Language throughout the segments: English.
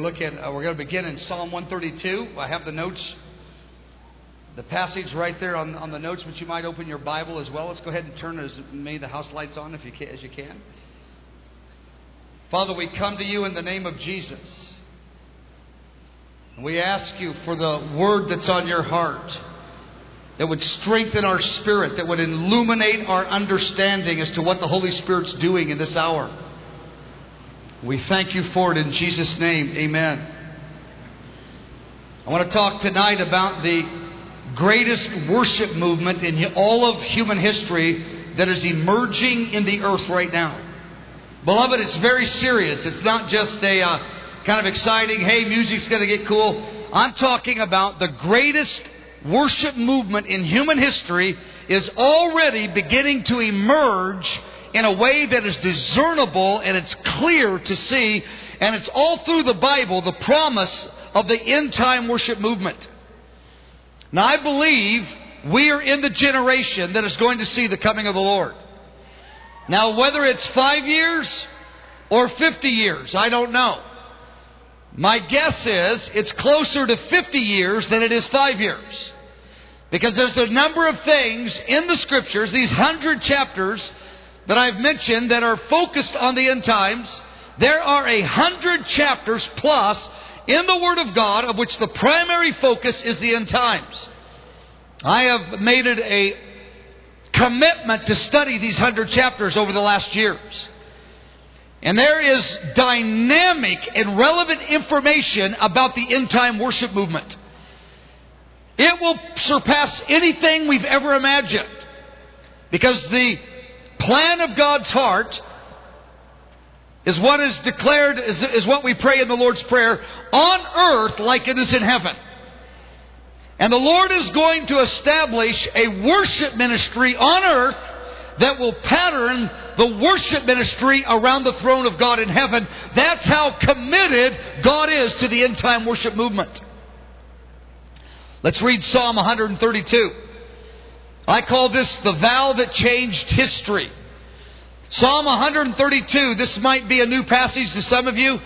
look at, uh, we're going to begin in Psalm 132. I have the notes, the passage right there on, on the notes, but you might open your Bible as well. Let's go ahead and turn as the house lights on if you can, as you can. Father, we come to you in the name of Jesus. And we ask you for the word that's on your heart that would strengthen our spirit, that would illuminate our understanding as to what the Holy Spirit's doing in this hour. We thank you for it in Jesus' name. Amen. I want to talk tonight about the greatest worship movement in all of human history that is emerging in the earth right now. Beloved, it's very serious. It's not just a uh, kind of exciting, hey, music's going to get cool. I'm talking about the greatest worship movement in human history is already beginning to emerge in a way that is discernible and it's clear to see, and it's all through the Bible, the promise of the end time worship movement. Now, I believe we are in the generation that is going to see the coming of the Lord. Now, whether it's five years or 50 years, I don't know. My guess is it's closer to 50 years than it is five years. Because there's a number of things in the scriptures, these hundred chapters, that I've mentioned that are focused on the end times, there are a hundred chapters plus in the Word of God of which the primary focus is the end times. I have made it a commitment to study these hundred chapters over the last years. And there is dynamic and relevant information about the end time worship movement. It will surpass anything we've ever imagined. Because the plan of God's heart is what is declared, is, is what we pray in the Lord's Prayer, on earth like it is in heaven. And the Lord is going to establish a worship ministry on earth that will pattern the worship ministry around the throne of God in heaven. That's how committed God is to the end time worship movement. Let's read Psalm 132. I call this the vow that changed history. Psalm 132, this might be a new passage to some of you.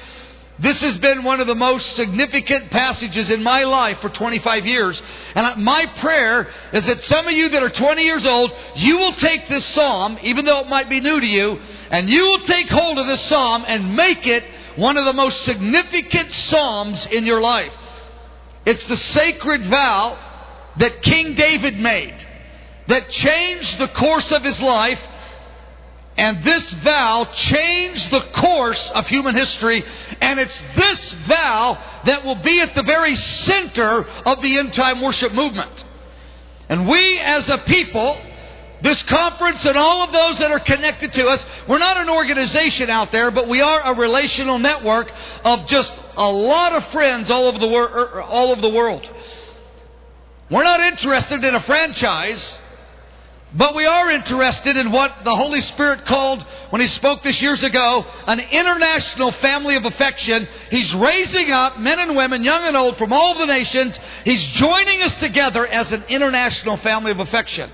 This has been one of the most significant passages in my life for 25 years. And my prayer is that some of you that are 20 years old, you will take this psalm, even though it might be new to you, and you will take hold of this psalm and make it one of the most significant psalms in your life. It's the sacred vow that King David made that changed the course of his life. And this vow changed the course of human history. And it's this vow that will be at the very center of the end time worship movement. And we as a people, this conference and all of those that are connected to us, we're not an organization out there, but we are a relational network of just a lot of friends all over the, wor- er, all over the world. We're not interested in a franchise. But we are interested in what the Holy Spirit called, when He spoke this years ago, an international family of affection. He's raising up men and women, young and old, from all the nations. He's joining us together as an international family of affection.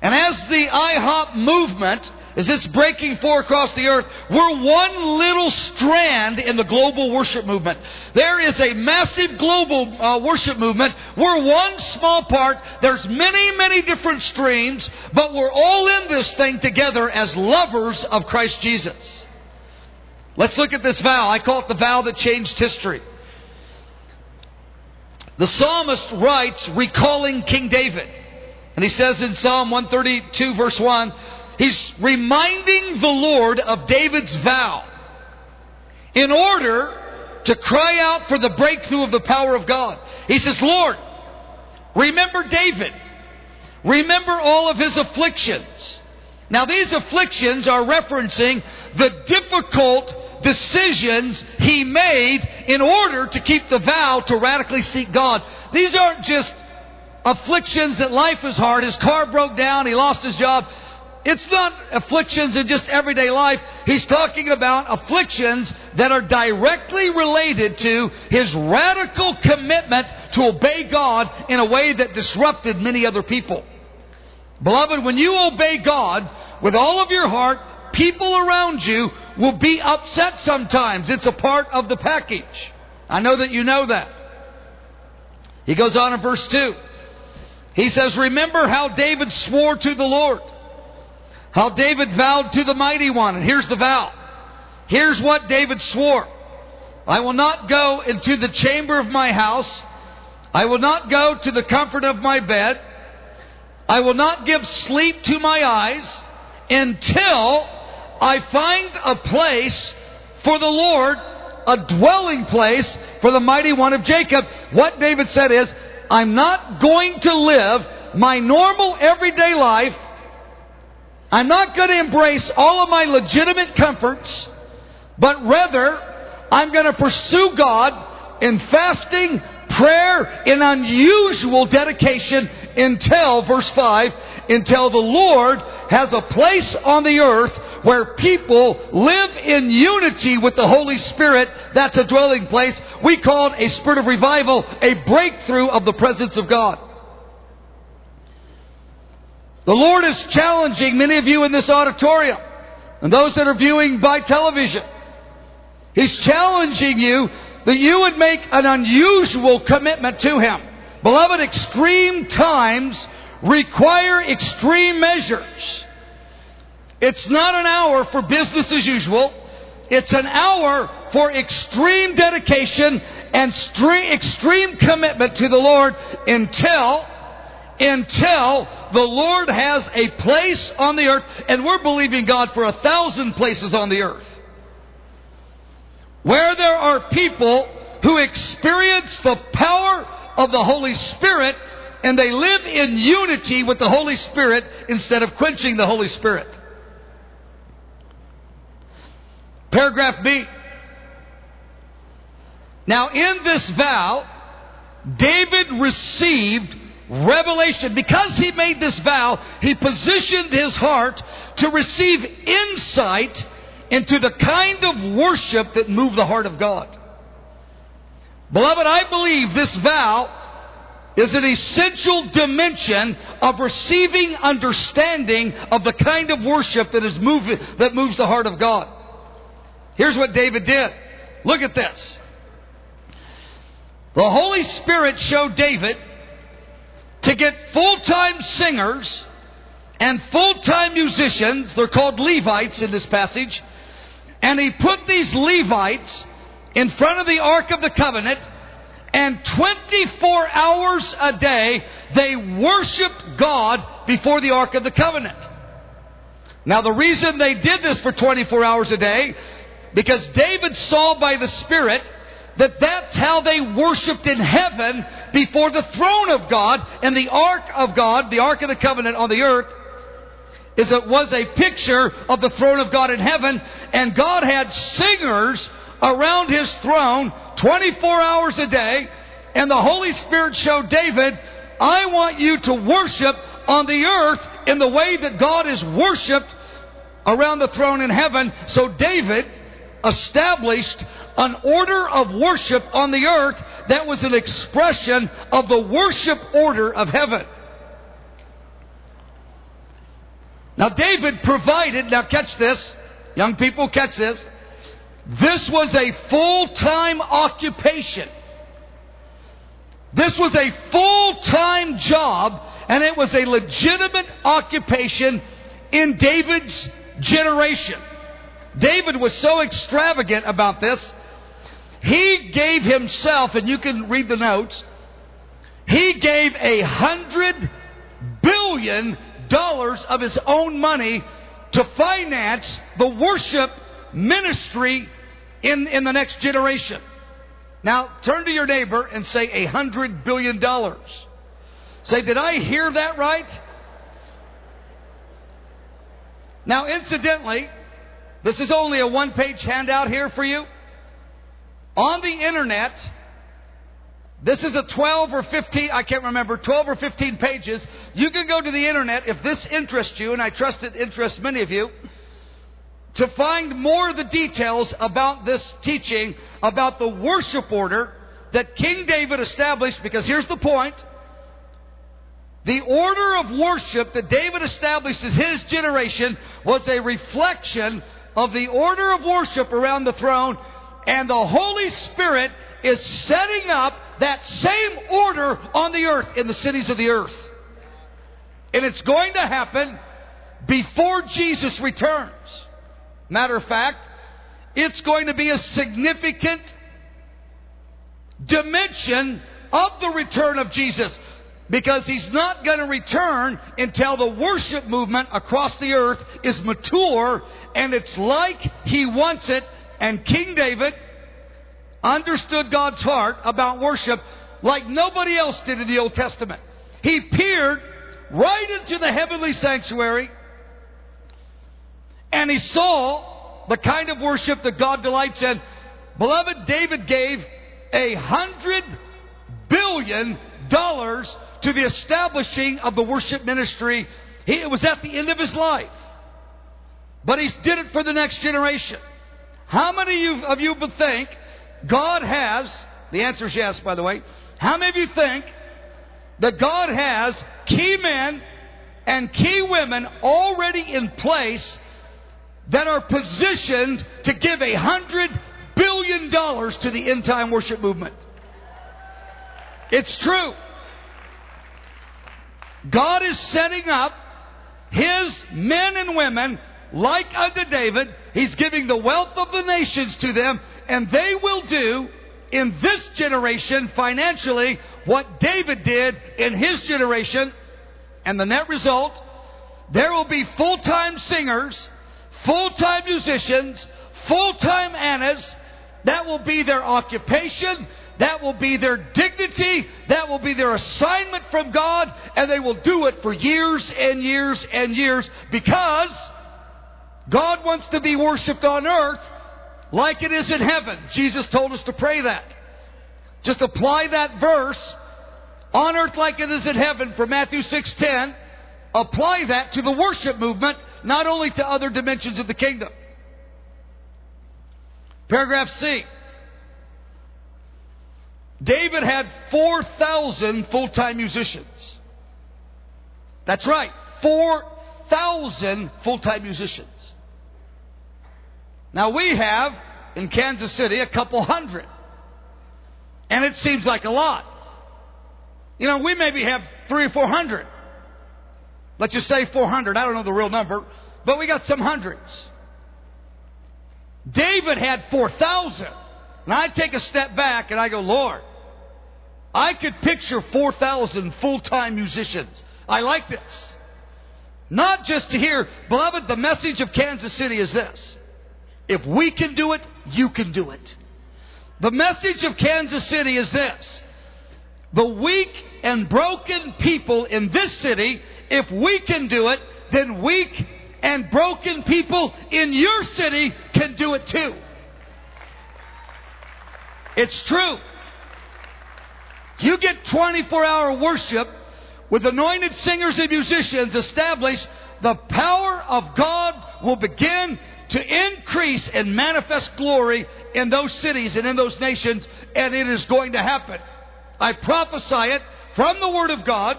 And as the IHOP movement as it's breaking forth across the earth, we're one little strand in the global worship movement. There is a massive global uh, worship movement. We're one small part. There's many, many different streams, but we're all in this thing together as lovers of Christ Jesus. Let's look at this vow. I call it the vow that changed history. The psalmist writes, recalling King David. And he says in Psalm 132, verse 1, He's reminding the Lord of David's vow in order to cry out for the breakthrough of the power of God. He says, Lord, remember David. Remember all of his afflictions. Now, these afflictions are referencing the difficult decisions he made in order to keep the vow to radically seek God. These aren't just afflictions that life is hard. His car broke down, he lost his job. It's not afflictions in just everyday life. He's talking about afflictions that are directly related to his radical commitment to obey God in a way that disrupted many other people. Beloved, when you obey God with all of your heart, people around you will be upset sometimes. It's a part of the package. I know that you know that. He goes on in verse 2. He says, Remember how David swore to the Lord, how David vowed to the mighty one. And here's the vow. Here's what David swore I will not go into the chamber of my house, I will not go to the comfort of my bed, I will not give sleep to my eyes until I find a place for the Lord, a dwelling place for the mighty one of Jacob. What David said is, I'm not going to live my normal everyday life. I'm not going to embrace all of my legitimate comforts, but rather I'm going to pursue God in fasting, prayer, in unusual dedication until, verse 5, until the Lord has a place on the earth where people live in unity with the Holy Spirit. That's a dwelling place. We call it a spirit of revival, a breakthrough of the presence of God. The Lord is challenging many of you in this auditorium and those that are viewing by television. He's challenging you that you would make an unusual commitment to Him. Beloved, extreme times require extreme measures. It's not an hour for business as usual. It's an hour for extreme dedication and extreme commitment to the Lord until until the Lord has a place on the earth, and we're believing God for a thousand places on the earth. Where there are people who experience the power of the Holy Spirit and they live in unity with the Holy Spirit instead of quenching the Holy Spirit. Paragraph B. Now, in this vow, David received revelation. Because he made this vow, he positioned his heart to receive insight into the kind of worship that moved the heart of God. Beloved, I believe this vow is an essential dimension of receiving understanding of the kind of worship that is moving, that moves the heart of God. Here's what David did. Look at this. The Holy Spirit showed David to get full-time singers and full-time musicians. They're called Levites in this passage. And he put these Levites in front of the Ark of the Covenant and 24 hours a day, they worshiped God before the Ark of the Covenant. Now, the reason they did this for 24 hours a day, because David saw by the Spirit that that's how they worshiped in heaven before the throne of God and the Ark of God, the Ark of the Covenant on the earth, is it was a picture of the throne of God in heaven, and God had singers around his throne 24 hours a day, and the Holy Spirit showed David, I want you to worship on the earth in the way that God is worshiped around the throne in heaven. So David established an order of worship on the earth that was an expression of the worship order of heaven. Now, David provided, now catch this, young people, catch this. This was a full time occupation. This was a full time job, and it was a legitimate occupation in David's generation. David was so extravagant about this, he gave himself, and you can read the notes, he gave a hundred billion dollars of his own money to finance the worship ministry in, in the next generation. Now, turn to your neighbor and say a hundred billion dollars. Say, did I hear that right? Now, incidentally, this is only a one page handout here for you. On the internet, this is a 12 or 15, I can't remember, 12 or 15 pages. You can go to the internet if this interests you, and I trust it interests many of you to find more of the details about this teaching about the worship order that King David established, because here's the point. The order of worship that David established as his generation was a reflection of the order of worship around the throne, and the Holy Spirit is setting up that same order on the earth, in the cities of the earth. And it's going to happen before Jesus returns. Matter of fact, it's going to be a significant dimension of the return of Jesus because he's not going to return until the worship movement across the earth is mature and it's like he wants it. And King David understood God's heart about worship like nobody else did in the Old Testament. He peered right into the heavenly sanctuary and he saw the kind of worship that God delights in. Beloved, David gave a hundred billion dollars to the establishing of the worship ministry. He, it was at the end of his life. But he did it for the next generation. How many of you think God has, the answer is yes, by the way, how many of you think that God has key men and key women already in place that are positioned to give a hundred billion dollars to the end time worship movement? It's true. God is setting up His men and women like unto David. He's giving the wealth of the nations to them, and they will do in this generation financially what David did in his generation. And the net result, there will be full time singers, full time musicians, full time Annas. That will be their occupation. That will be their dignity. That will be their assignment from God. And they will do it for years and years and years because God wants to be worshiped on earth like it is in heaven. Jesus told us to pray that. Just apply that verse on earth like it is in heaven from Matthew 6:10. Apply that to the worship movement, not only to other dimensions of the kingdom. Paragraph C. David had 4,000 full-time musicians. That's right. 4,000 full-time musicians. Now we have in Kansas City a couple hundred. And it seems like a lot. You know, we maybe have three or four hundred. Let's just say 400. I don't know the real number, but we got some hundreds. David had 4,000. And I take a step back and I go, Lord, I could picture 4,000 full time musicians. I like this. Not just to hear, beloved, the message of Kansas City is this if we can do it, you can do it. The message of Kansas City is this. The weak and broken people in this city, if we can do it, then weak and broken people in your city can do it too. It's true. You get 24 hour worship with anointed singers and musicians established, the power of God will begin to increase and manifest glory in those cities and in those nations, and it is going to happen. I prophesy it from the Word of God.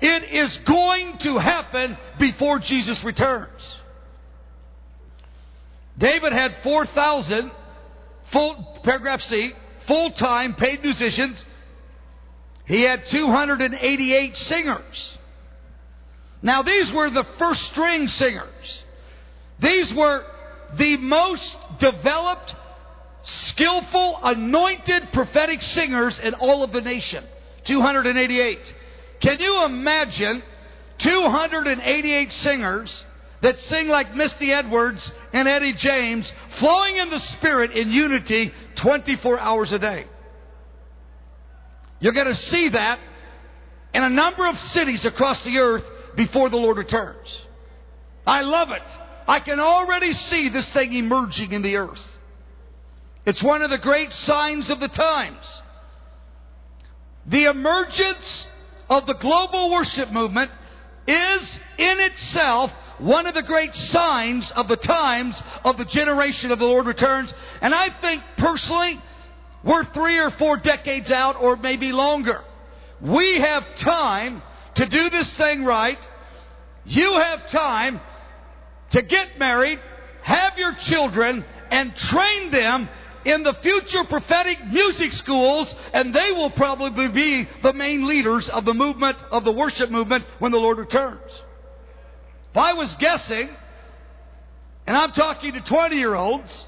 It is going to happen before Jesus returns. David had 4,000 full, paragraph C, full time paid musicians. He had 288 singers. Now, these were the first string singers. These were the most developed, skillful, anointed prophetic singers in all of the nation. 288. Can you imagine 288 singers that sing like Misty Edwards and Eddie James, flowing in the Spirit in unity 24 hours a day? You're going to see that in a number of cities across the earth before the Lord returns. I love it. I can already see this thing emerging in the earth. It's one of the great signs of the times. The emergence of the global worship movement is in itself one of the great signs of the times of the generation of the Lord returns. And I think personally, we're three or four decades out or maybe longer. We have time to do this thing right. You have time to get married have your children and train them in the future prophetic music schools, and they will probably be the main leaders of the movement, of the worship movement, when the Lord returns. If I was guessing, and I'm talking to 20 year olds,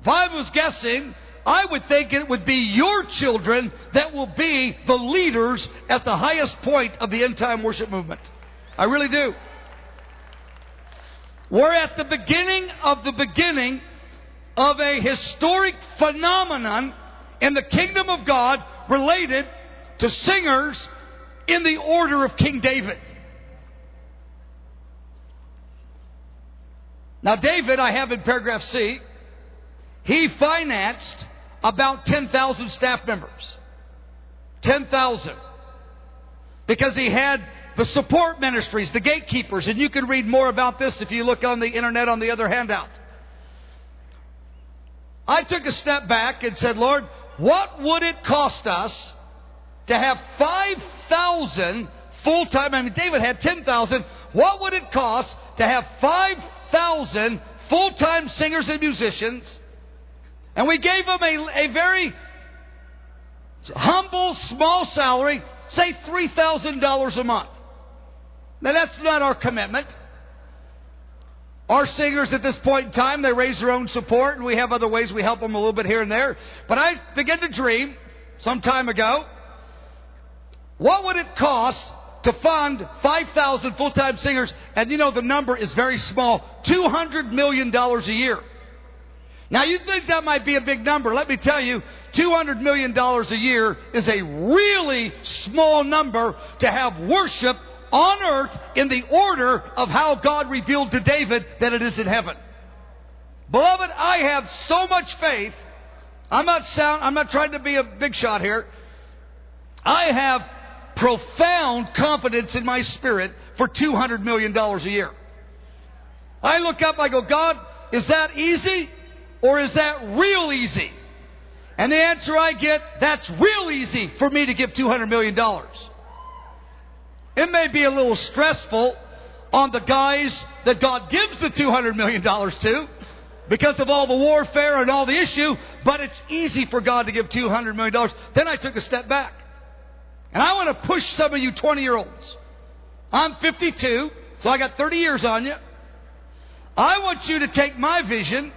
if I was guessing, I would think it would be your children that will be the leaders at the highest point of the end time worship movement. I really do. We're at the beginning of the beginning of a historic phenomenon in the kingdom of God related to singers in the order of King David. Now, David, I have in paragraph C, he financed about 10,000 staff members. 10,000. Because he had the support ministries, the gatekeepers, and you can read more about this if you look on the internet on the other handout. I took a step back and said, Lord, what would it cost us to have 5,000 full time? I mean, David had 10,000. What would it cost to have 5,000 full time singers and musicians? And we gave them a, a very humble, small salary, say $3,000 a month. Now, that's not our commitment. Our singers at this point in time, they raise their own support, and we have other ways we help them a little bit here and there. But I began to dream some time ago what would it cost to fund 5,000 full time singers? And you know, the number is very small $200 million a year. Now, you think that might be a big number. Let me tell you, $200 million a year is a really small number to have worship on earth in the order of how God revealed to David that it is in heaven. Beloved, I have so much faith. I'm not sound, I'm not trying to be a big shot here. I have profound confidence in my spirit for $200 million a year. I look up, I go, God, is that easy or is that real easy? And the answer I get, that's real easy for me to give $200 million. It may be a little stressful on the guys that God gives the $200 million to because of all the warfare and all the issue, but it's easy for God to give $200 million. Then I took a step back. And I want to push some of you 20 year olds. I'm 52, so I got 30 years on you. I want you to take my vision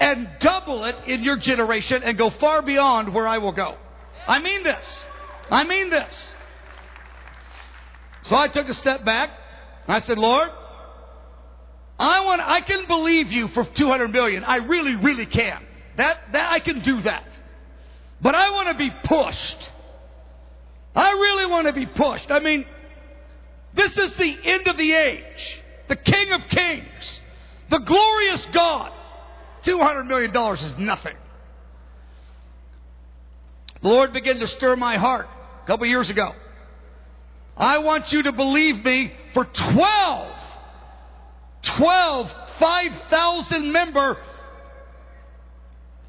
and double it in your generation and go far beyond where I will go. I mean this. I mean this. So I took a step back. I said, Lord, I want, I can believe you for 200 million. I really, really can. That, that, I can do that. But I want to be pushed. I really want to be pushed. I mean, this is the end of the age. The King of Kings. The glorious God. $200 million is nothing. The Lord began to stir my heart a couple years ago. I want you to believe me for 12, 12, 5,000 member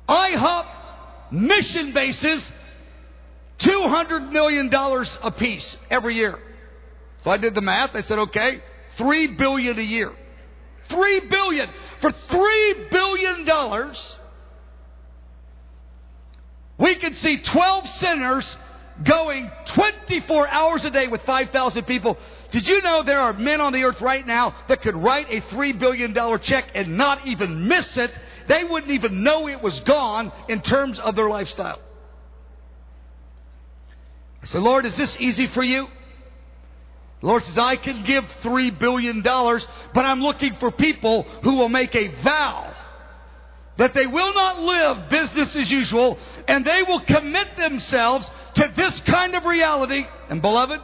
IHOP mission bases, $200 million apiece every year. So I did the math. I said, okay, three billion a year. Three billion. For three billion dollars, we could see 12 sinners going 24 hours a day with 5,000 people. Did you know there are men on the earth right now that could write a $3 billion check and not even miss it? They wouldn't even know it was gone in terms of their lifestyle. I said, Lord, is this easy for you? The Lord says, I can give $3 billion, but I'm looking for people who will make a vow that they will not live business as usual and they will commit themselves to this kind of reality. And beloved,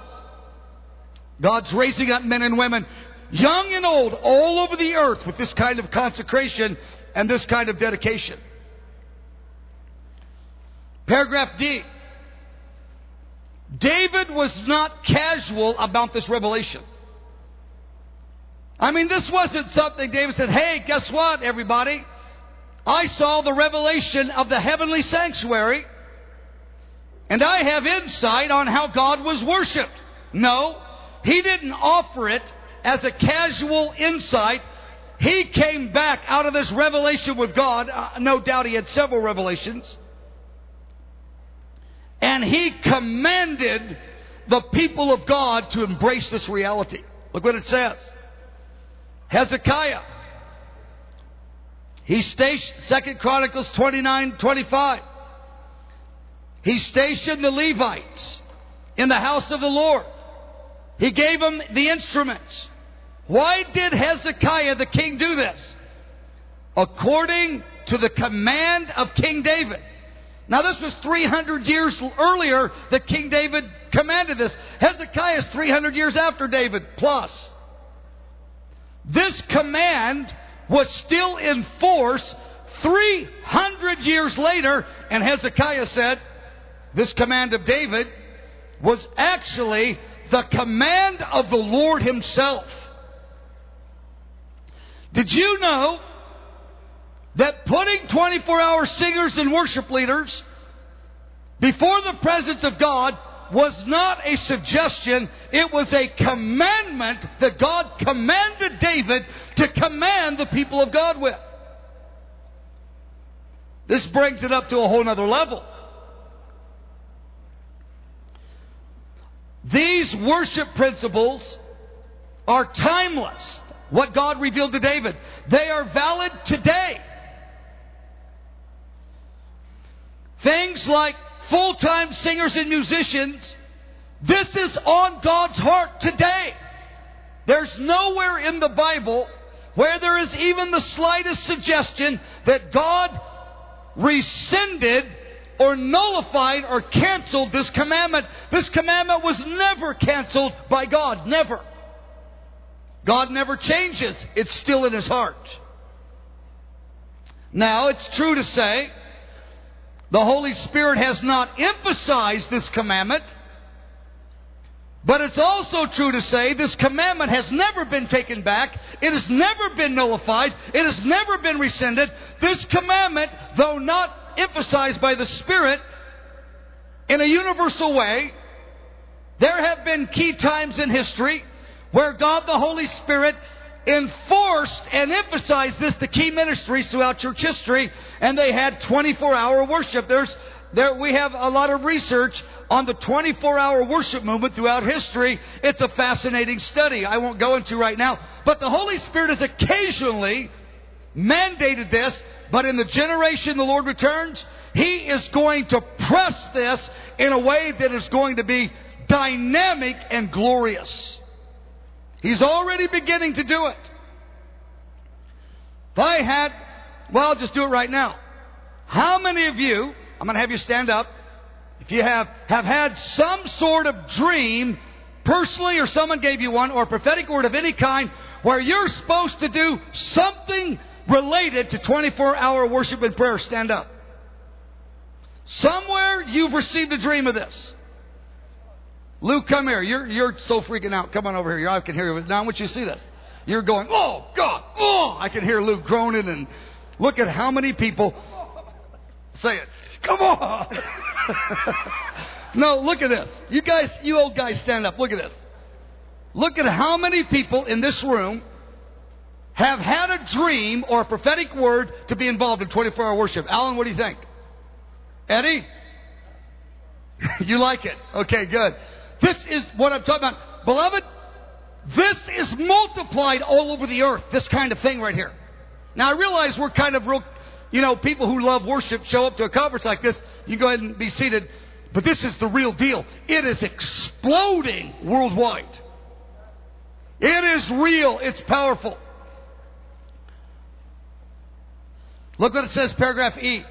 God's raising up men and women, young and old, all over the earth with this kind of consecration and this kind of dedication. Paragraph D. David was not casual about this revelation. I mean, this wasn't something David said, hey, guess what, everybody? I saw the revelation of the heavenly sanctuary and I have insight on how God was worshiped. No, he didn't offer it as a casual insight. he came back out of this revelation with God. Uh, no doubt he had several revelations. And he commanded the people of God to embrace this reality. Look what it says. Hezekiah. He stationed, Second Chronicles 29, 25. He stationed the Levites in the house of the Lord. He gave them the instruments. Why did Hezekiah the king do this? According to the command of King David. Now, this was 300 years earlier that King David commanded this. Hezekiah is 300 years after David, plus. This command was still in force 300 years later, and Hezekiah said, This command of David was actually the command of the Lord Himself. Did you know that putting 24 hour singers and worship leaders before the presence of God was not a suggestion, it was a commandment that God commanded David to command the people of God with. This brings it up to a whole nother level. These worship principles are timeless. What God revealed to David. They are valid today. Things like full time singers and musicians, this is on God's heart today. There's nowhere in the Bible where there is even the slightest suggestion that God rescinded or nullified or canceled this commandment. This commandment was never canceled by God. Never. God never changes. It's still in his heart. Now, it's true to say the Holy Spirit has not emphasized this commandment, but it's also true to say this commandment has never been taken back. It has never been nullified. It has never been rescinded. This commandment, though not emphasized by the Spirit in a universal way, there have been key times in history where God the Holy Spirit enforced and emphasized this to key ministries throughout church history, and they had 24 hour worship. There's there, we have a lot of research on the 24 hour worship movement throughout history. It's a fascinating study I won't go into right now. But the Holy Spirit has occasionally mandated this, but in the generation the Lord returns, He is going to press this in a way that is going to be dynamic and glorious. He's already beginning to do it. If I had, well, I'll just do it right now. How many of you, I'm going to have you stand up, if you have, have had some sort of dream, personally or someone gave you one, or a prophetic word of any kind, where you're supposed to do something related to 24 hour worship and prayer, stand up. Somewhere you've received a dream of this. Luke, come here. You're, you're so freaking out. Come on over here. I can hear you. Now I want you to see this. You're going, oh, God, oh. I can hear Luke groaning and look at how many people say it. Come on. no, look at this. You guys, you old guys stand up. Look at this. Look at how many people in this room have had a dream or a prophetic word to be involved in 24 hour worship. Alan, what do you think? Eddie? you like it? Okay, good. This is what I'm talking about. Beloved, this is multiplied all over the earth, this kind of thing right here. Now, I realize we're kind of real, you know, people who love worship show up to a conference like this. You go ahead and be seated. But this is the real deal. It is exploding worldwide. It is real. It's powerful. Look what it says, paragraph E.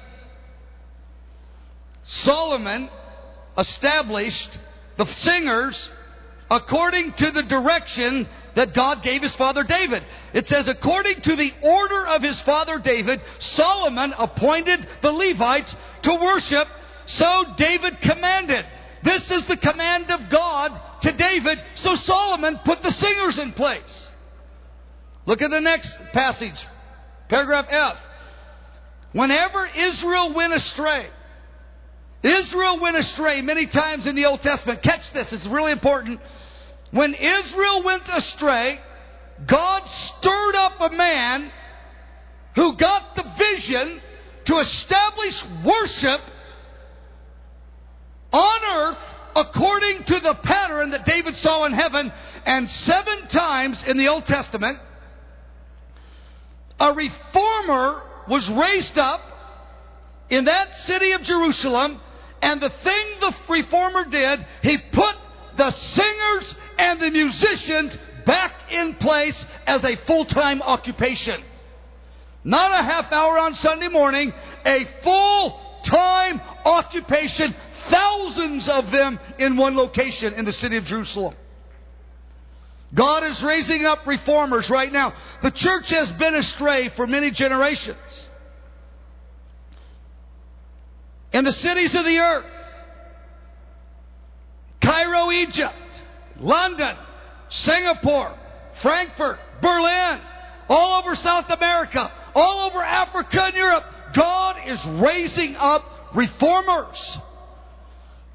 Solomon established the singers according to the direction that God gave his father David. It says, according to the order of his father David, Solomon appointed the Levites to worship, so David commanded. This is the command of God to David, so Solomon put the singers in place. Look at the next passage, paragraph F. Whenever Israel went astray, Israel went astray many times in the Old Testament. Catch this, it's really important. When Israel went astray, God stirred up a man who got the vision to establish worship on earth according to the pattern that David saw in heaven. And seven times in the Old Testament, a reformer was raised up in that city of Jerusalem. And the thing the reformer did, he put the singers and the musicians back in place as a full time occupation. Not a half hour on Sunday morning, a full time occupation, thousands of them in one location in the city of Jerusalem. God is raising up reformers right now. The church has been astray for many generations. In the cities of the earth, Cairo, Egypt, London, Singapore, Frankfurt, Berlin, all over South America, all over Africa and Europe, God is raising up reformers.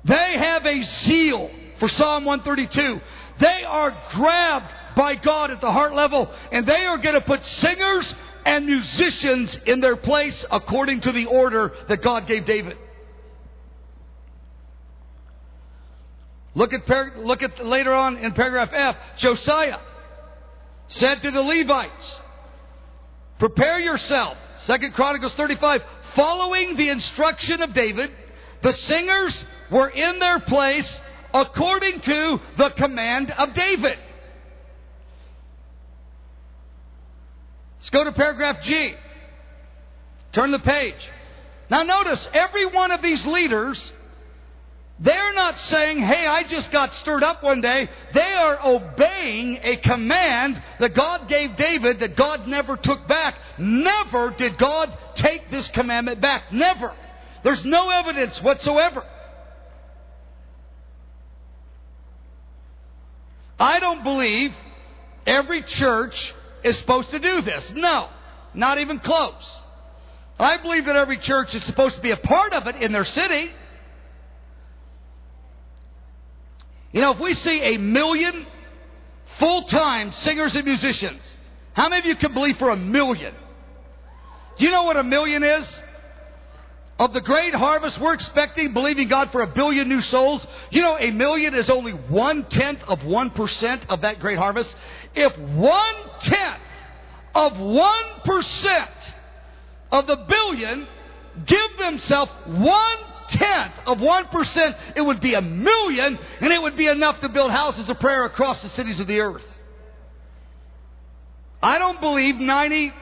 They have a zeal for Psalm 132. They are grabbed by God at the heart level, and they are going to put singers and musicians in their place according to the order that God gave David. Look at, look at later on in paragraph F. Josiah said to the Levites, Prepare yourself. Second Chronicles 35. Following the instruction of David, the singers were in their place according to the command of David. Let's go to paragraph G. Turn the page. Now notice, every one of these leaders they're not saying, hey, I just got stirred up one day. They are obeying a command that God gave David that God never took back. Never did God take this commandment back. Never. There's no evidence whatsoever. I don't believe every church is supposed to do this. No, not even close. I believe that every church is supposed to be a part of it in their city. You know, if we see a million full time singers and musicians, how many of you can believe for a million? Do you know what a million is? Of the great harvest we're expecting, believing God for a billion new souls, you know, a million is only one tenth of one percent of that great harvest. If one tenth of one percent of the billion give themselves one tenth of 1%, it would be a million, and it would be enough to build houses of prayer across the cities of the earth. I don't believe 99%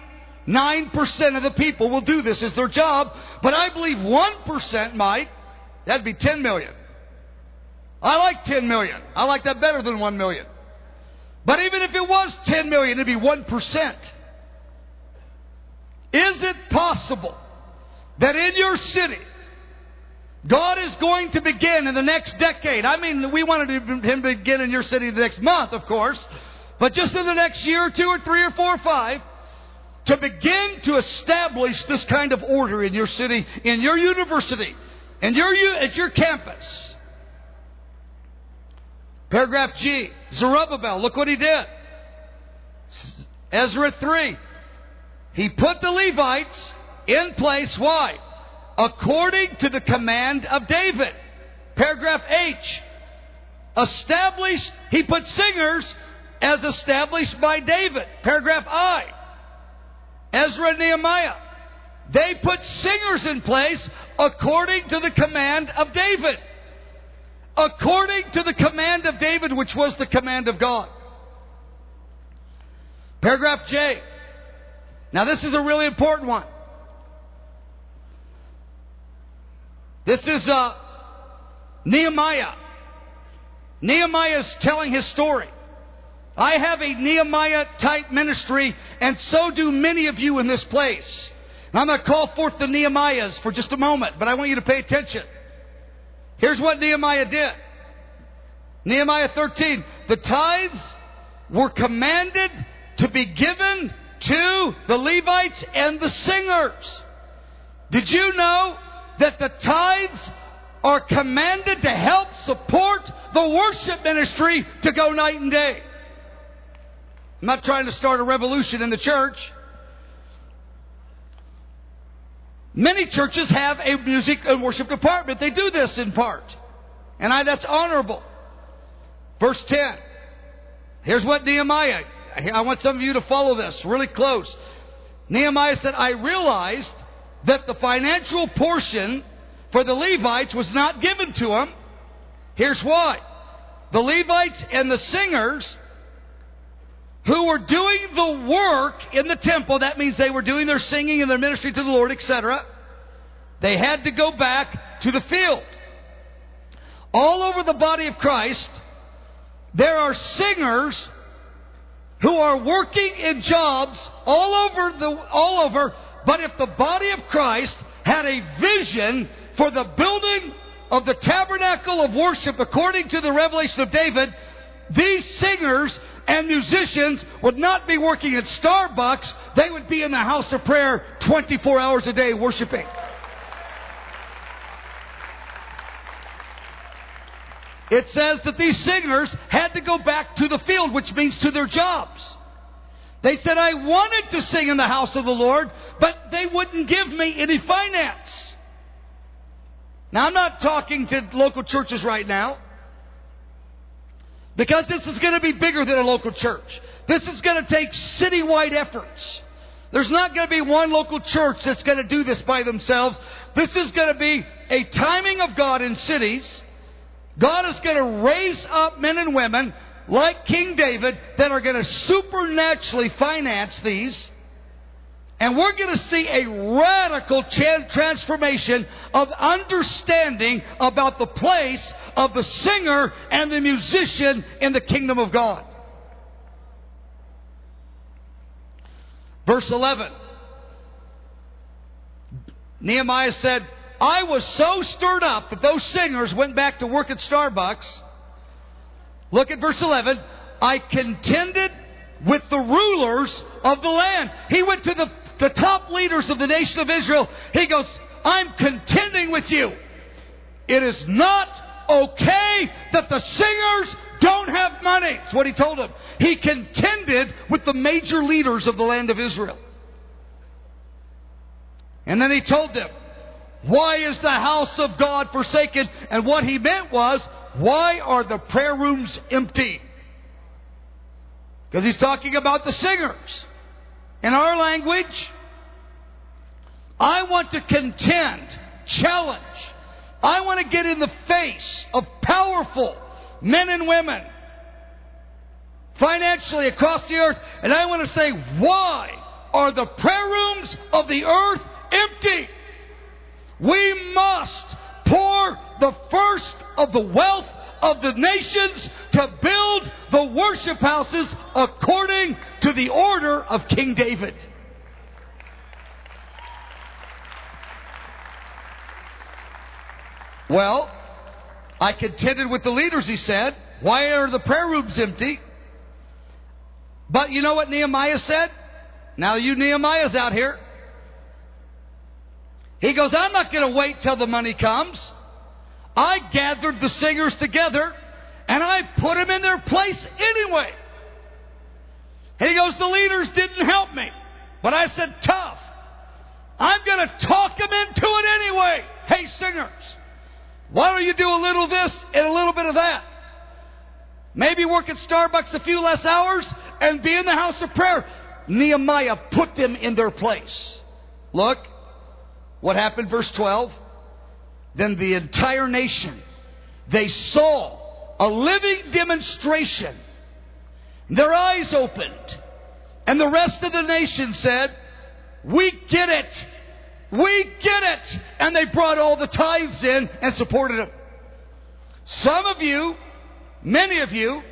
of the people will do this as their job, but I believe 1% might. That'd be 10 million. I like 10 million. I like that better than 1 million. But even if it was 10 million, it'd be 1%. Is it possible that in your city, God is going to begin in the next decade. I mean, we wanted him to begin in your city the next month, of course, but just in the next year or two or three or four or five, to begin to establish this kind of order in your city, in your university, in your, at your campus. Paragraph G, Zerubbabel, look what he did. Ezra 3. He put the Levites in place. Why? According to the command of David. Paragraph H. Established, he put singers as established by David. Paragraph I. Ezra and Nehemiah. They put singers in place according to the command of David. According to the command of David, which was the command of God. Paragraph J. Now, this is a really important one. This is uh, Nehemiah. Nehemiah is telling his story. I have a Nehemiah type ministry, and so do many of you in this place. And I'm going to call forth the Nehemiahs for just a moment, but I want you to pay attention. Here's what Nehemiah did Nehemiah 13. The tithes were commanded to be given to the Levites and the singers. Did you know that the tithes are commanded to help support the worship ministry to go night and day. I'm not trying to start a revolution in the church. Many churches have a music and worship department. They do this in part. And I, that's honorable. Verse 10. Here's what Nehemiah, I want some of you to follow this really close. Nehemiah said, I realized that the financial portion for the Levites was not given to them. Here's why. The Levites and the singers who were doing the work in the temple, that means they were doing their singing and their ministry to the Lord, etc. They had to go back to the field. All over the body of Christ, there are singers who are working in jobs all over the, all over, but if the body of Christ had a vision for the building of the tabernacle of worship according to the revelation of David, these singers and musicians would not be working at Starbucks, they would be in the house of prayer 24 hours a day worshiping. It says that these singers had to go back to the field, which means to their jobs. They said, I wanted to sing in the house of the Lord, but they wouldn't give me any finance. Now, I'm not talking to local churches right now. Because this is going to be bigger than a local church. This is going to take citywide efforts. There's not going to be one local church that's going to do this by themselves. This is going to be a timing of God in cities. God is going to raise up men and women like King David that are going to supernaturally finance these. And we're going to see a radical transformation of understanding about the place of the singer and the musician in the kingdom of God. Verse 11. Nehemiah said, I was so stirred up that those singers went back to work at Starbucks. Look at verse 11. I contended with the rulers of the land. He went to the, the top leaders of the nation of Israel. He goes, I'm contending with you. It is not okay that the singers don't have money. That's what he told them. He contended with the major leaders of the land of Israel. And then he told them, why is the house of God forsaken? And what he meant was, why are the prayer rooms empty? Because he's talking about the singers. In our language, I want to contend, challenge, I want to get in the face of powerful men and women financially across the earth, and I want to say, why are the prayer rooms of the earth empty? We must pour the first of the wealth of the nations to build the worship houses according to the order of King David. Well, I contended with the leaders, he said. Why are the prayer rooms empty? But you know what Nehemiah said? Now you Nehemiah's out here. He goes, I'm not going to wait till the money comes. I gathered the singers together and I put them in their place anyway. He goes, the leaders didn't help me. But I said, tough. I'm going to talk them into it anyway. Hey, singers, why don't you do a little of this and a little bit of that? Maybe work at Starbucks a few less hours and be in the house of prayer. Nehemiah put them in their place. Look, what happened, verse 12? Then the entire nation, they saw a living demonstration. Their eyes opened. And the rest of the nation said, We get it. We get it. And they brought all the tithes in and supported them. Some of you, many of you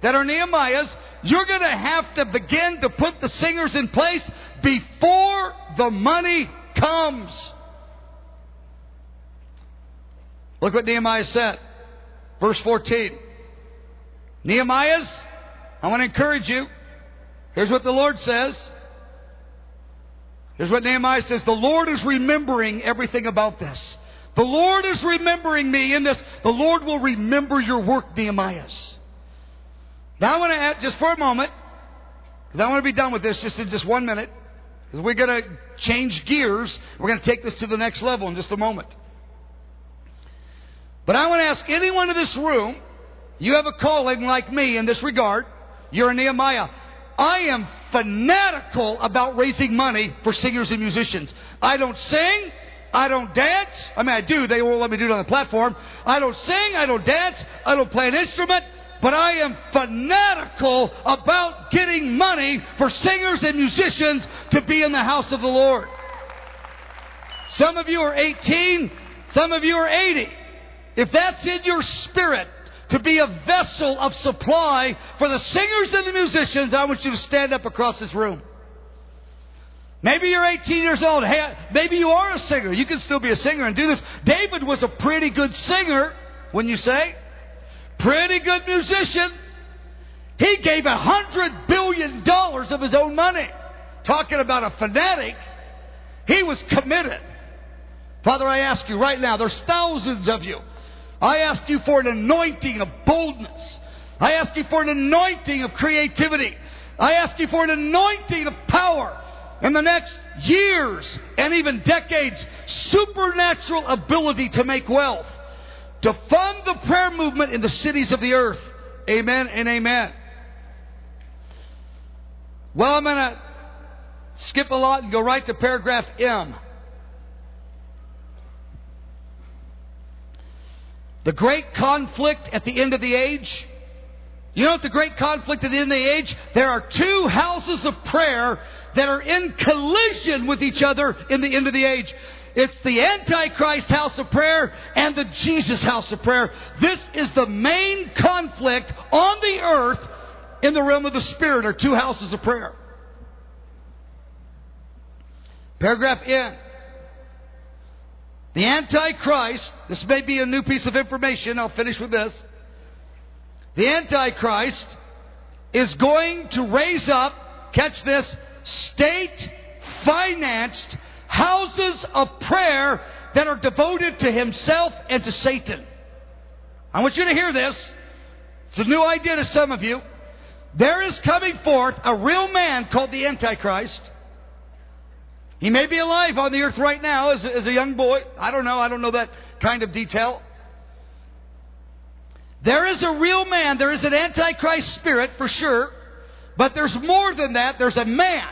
that are Nehemiah's, you're going to have to begin to put the singers in place before the money comes. Look what Nehemiah said. Verse 14. Nehemiah's, I want to encourage you. Here's what the Lord says. Here's what Nehemiah says The Lord is remembering everything about this. The Lord is remembering me in this. The Lord will remember your work, Nehemiah's. Now I want to add, just for a moment, Because I want to be done with this just in just one minute. Because we're going to change gears. We're going to take this to the next level in just a moment. But I want to ask anyone in this room, you have a calling like me in this regard. You're a Nehemiah. I am fanatical about raising money for singers and musicians. I don't sing. I don't dance. I mean, I do. They won't let me do it on the platform. I don't sing. I don't dance. I don't play an instrument. But I am fanatical about getting money for singers and musicians to be in the house of the Lord. Some of you are 18. Some of you are 80. If that's in your spirit, to be a vessel of supply for the singers and the musicians, I want you to stand up across this room. Maybe you're 18 years old. Hey, maybe you are a singer. You can still be a singer and do this. David was a pretty good singer, wouldn't you say? Pretty good musician. He gave a hundred billion dollars of his own money. Talking about a fanatic. He was committed. Father, I ask you right now, there's thousands of you. I ask you for an anointing of boldness. I ask you for an anointing of creativity. I ask you for an anointing of power in the next years and even decades, supernatural ability to make wealth, to fund the prayer movement in the cities of the earth. Amen and amen. Well, I'm going to skip a lot and go right to paragraph M. The great conflict at the end of the age. You know what the great conflict at the end of the age? There are two houses of prayer that are in collision with each other in the end of the age. It's the Antichrist house of prayer and the Jesus house of prayer. This is the main conflict on the earth in the realm of the Spirit, are two houses of prayer. Paragraph N. The Antichrist, this may be a new piece of information, I'll finish with this. The Antichrist is going to raise up, catch this, state financed houses of prayer that are devoted to himself and to Satan. I want you to hear this. It's a new idea to some of you. There is coming forth a real man called the Antichrist. He may be alive on the earth right now as, as a young boy. I don't know. I don't know that kind of detail. There is a real man. There is an Antichrist spirit for sure. But there's more than that. There's a man.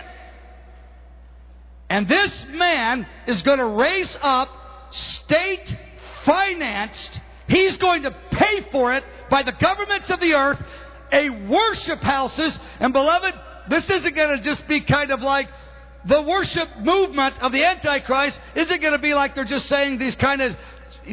And this man is going to raise up state financed, he's going to pay for it by the governments of the earth, a worship houses. And beloved, this isn't going to just be kind of like the worship movement of the Antichrist isn't going to be like they're just saying these kind of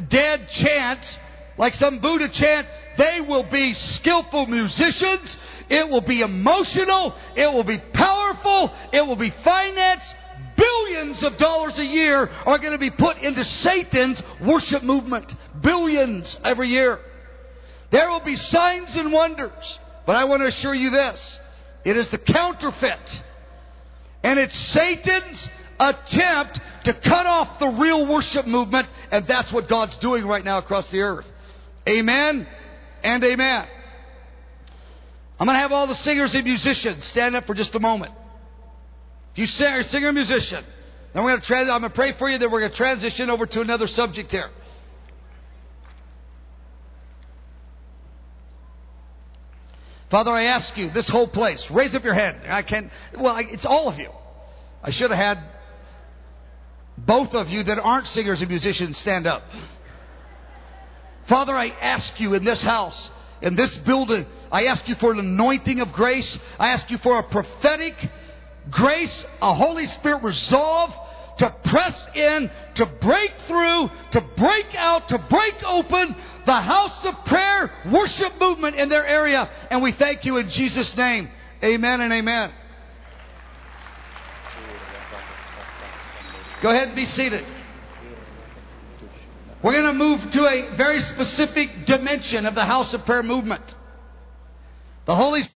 dead chants, like some Buddha chant. They will be skillful musicians. It will be emotional. It will be powerful. It will be financed billions of dollars a year are going to be put into Satan's worship movement. Billions every year. There will be signs and wonders. But I want to assure you this it is the counterfeit. And it's Satan's attempt to cut off the real worship movement. And that's what God's doing right now across the earth. Amen and amen. I'm going to have all the singers and musicians stand up for just a moment. If you sing, a singer, musician, then we're going to I'm going to pray for you. Then we're going to transition over to another subject here. Father, I ask you, this whole place, raise up your hand. I can, well, it's all of you. I should have had both of you that aren't singers and musicians stand up. Father, I ask you in this house, in this building, I ask you for an anointing of grace. I ask you for a prophetic grace, a Holy Spirit resolve to press in, to break through, to break out, to break open the house of prayer worship movement in their area. And we thank you in Jesus' name. Amen and amen. Go ahead and be seated. We're going to move to a very specific dimension of the house of prayer movement. The Holy